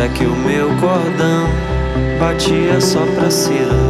É que o meu cordão batia só pra Cira.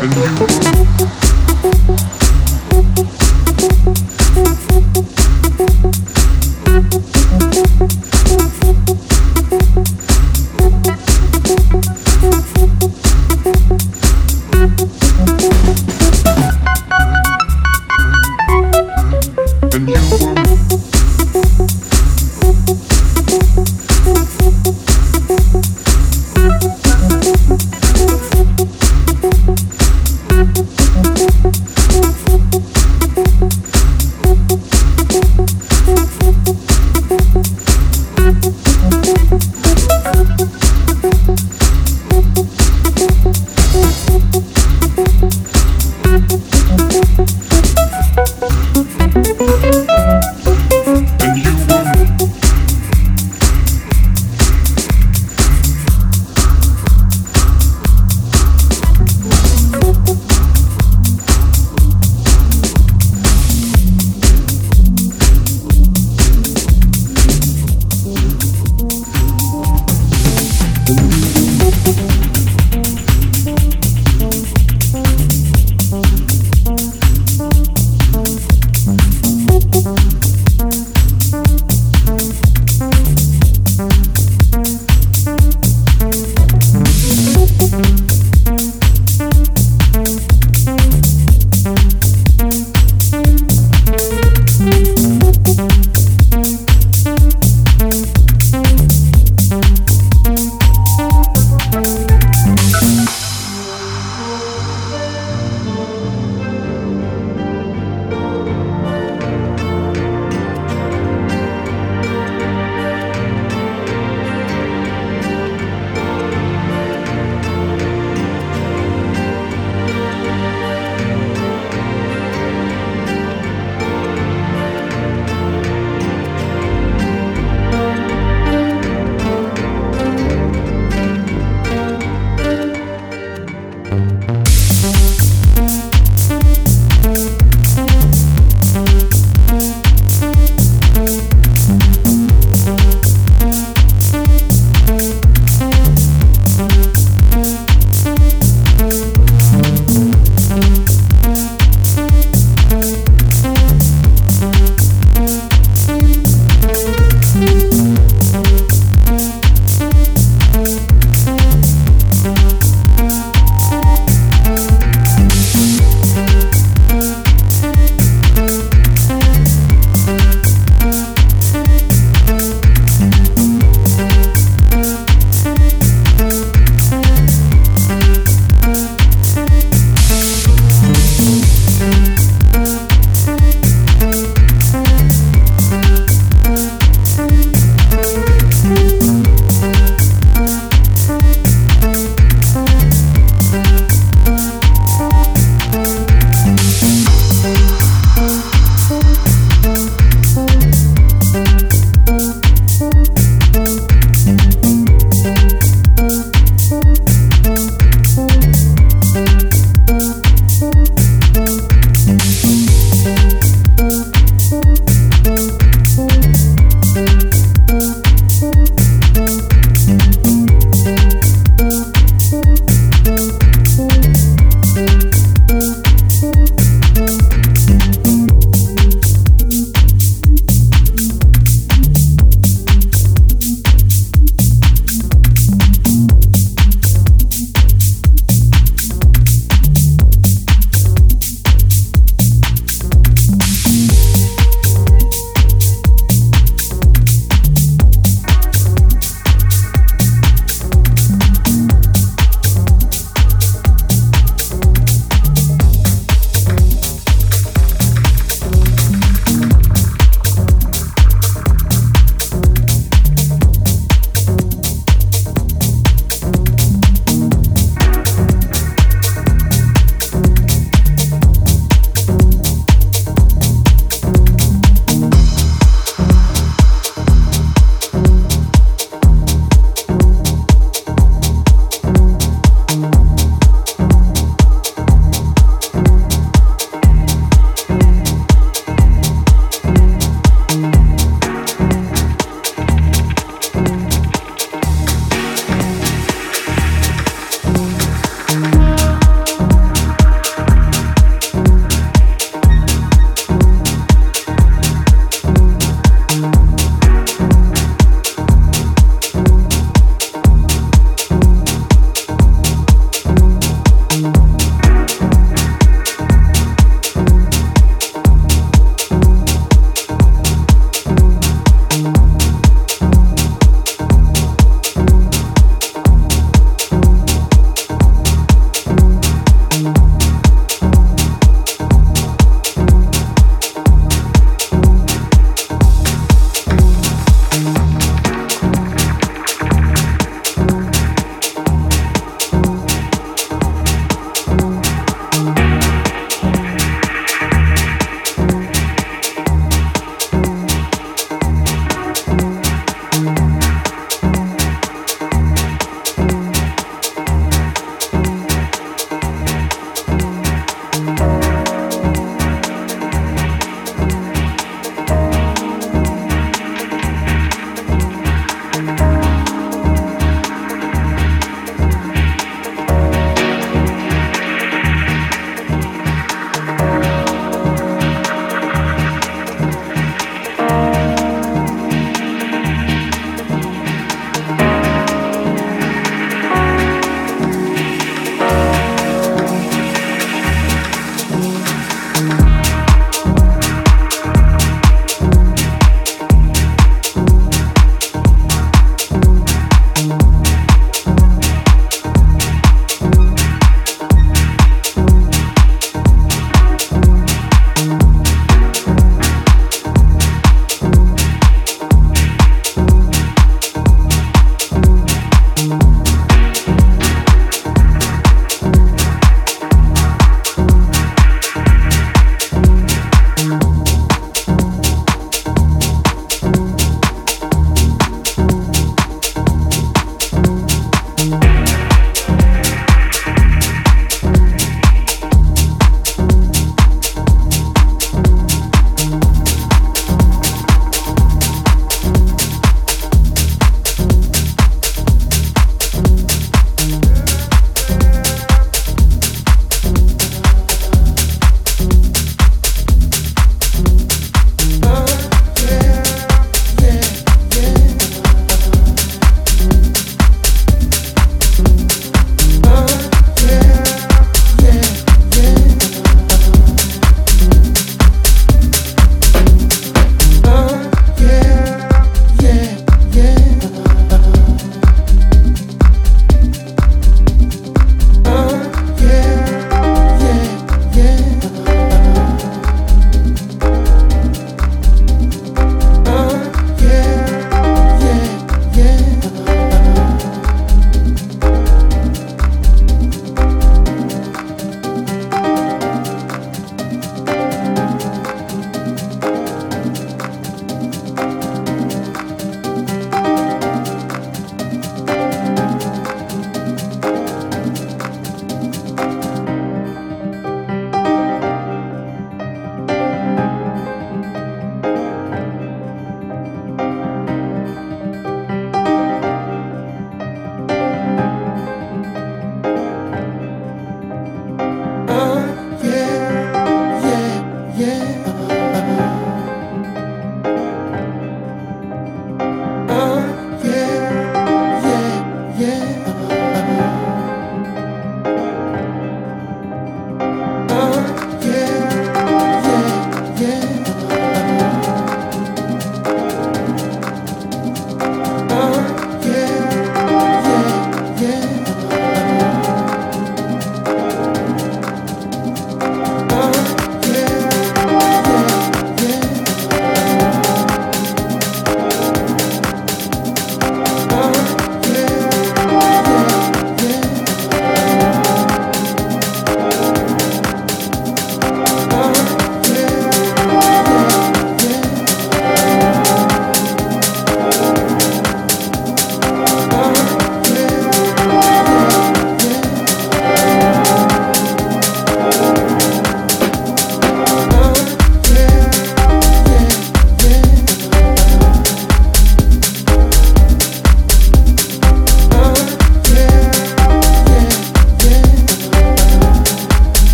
and you.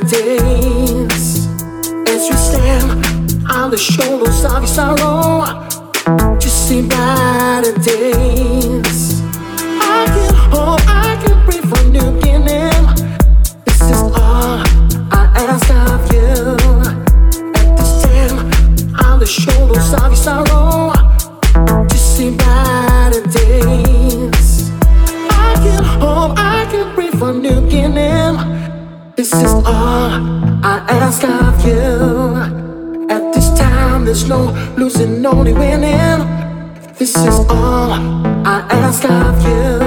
to as you stand on the shoulders of your sorrow. Just see by the dance. losing only winning. This is all I ask of you.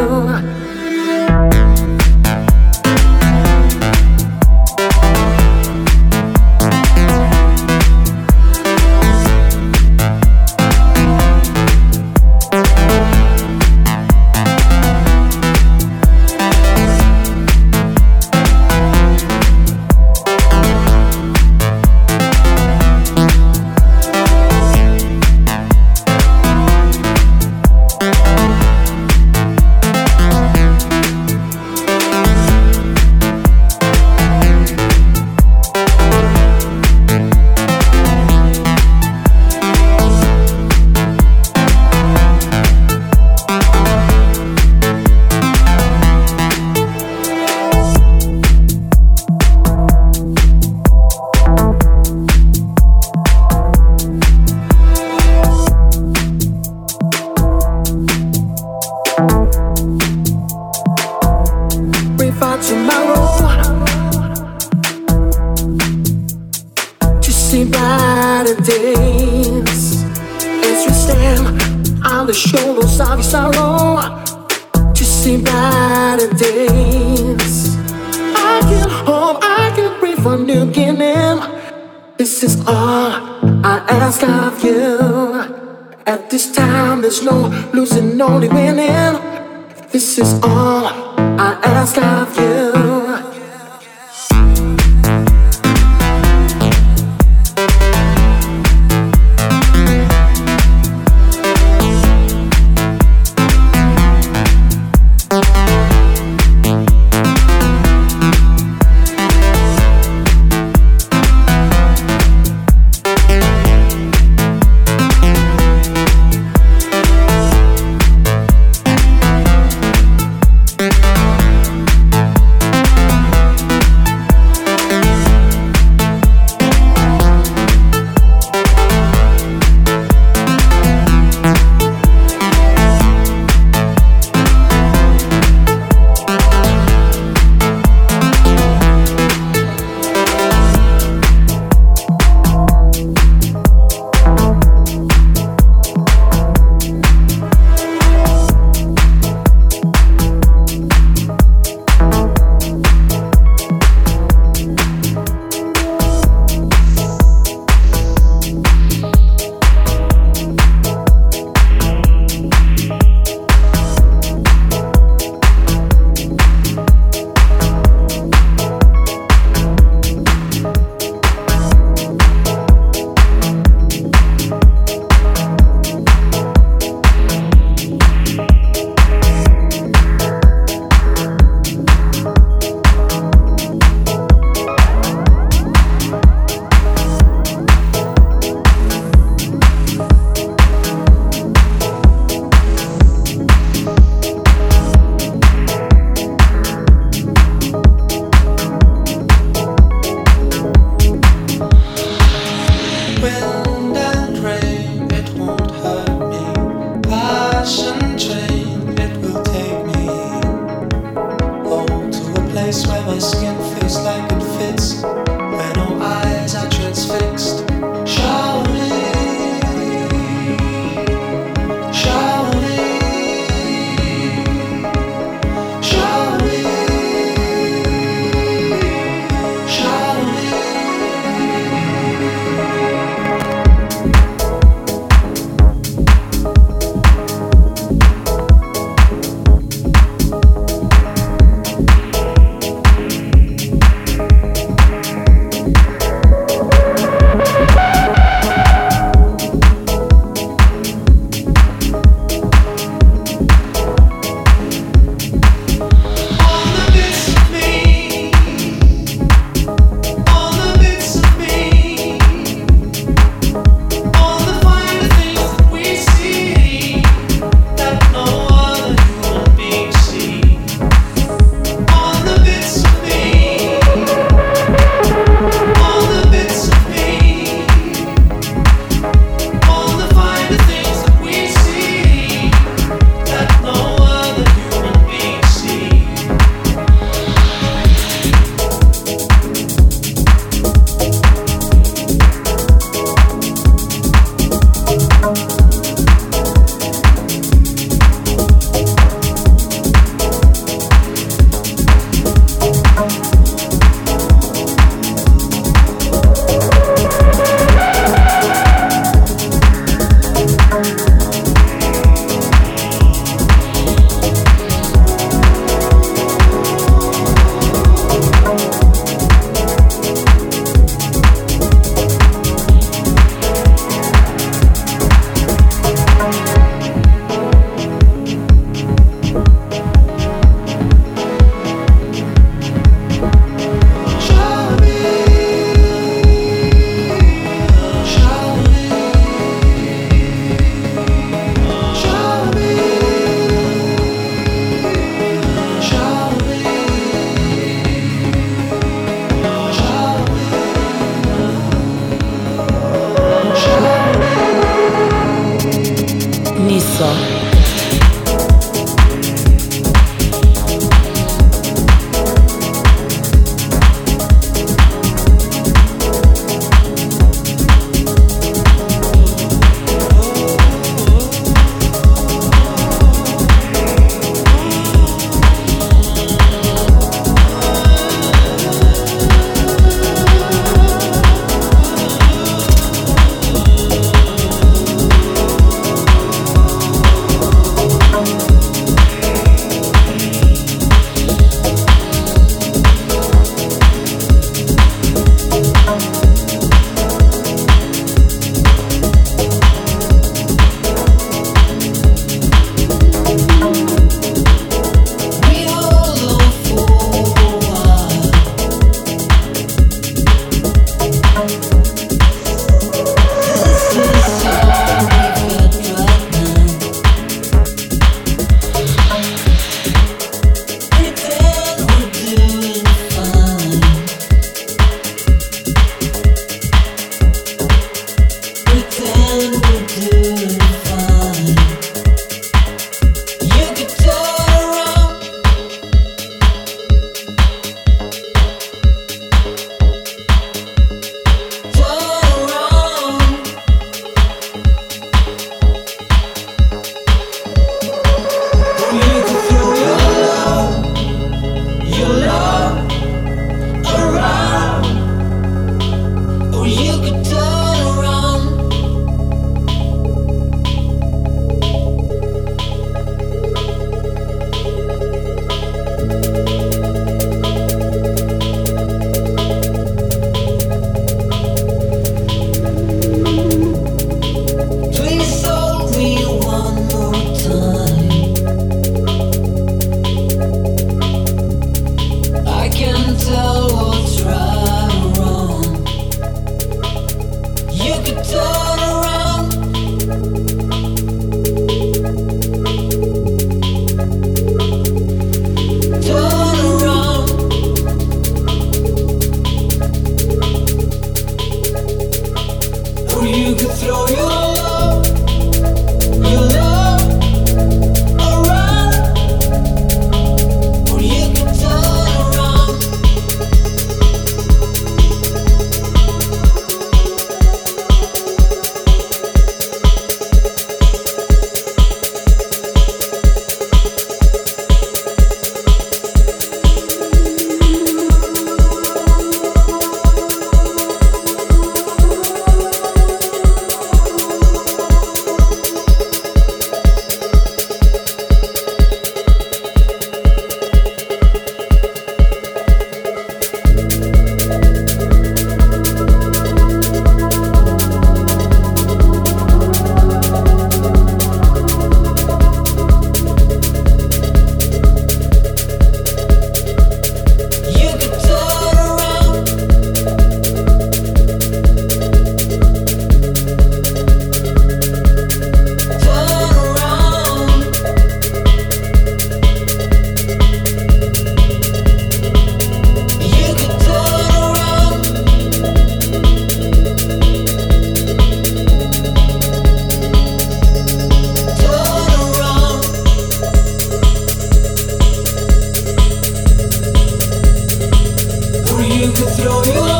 Florido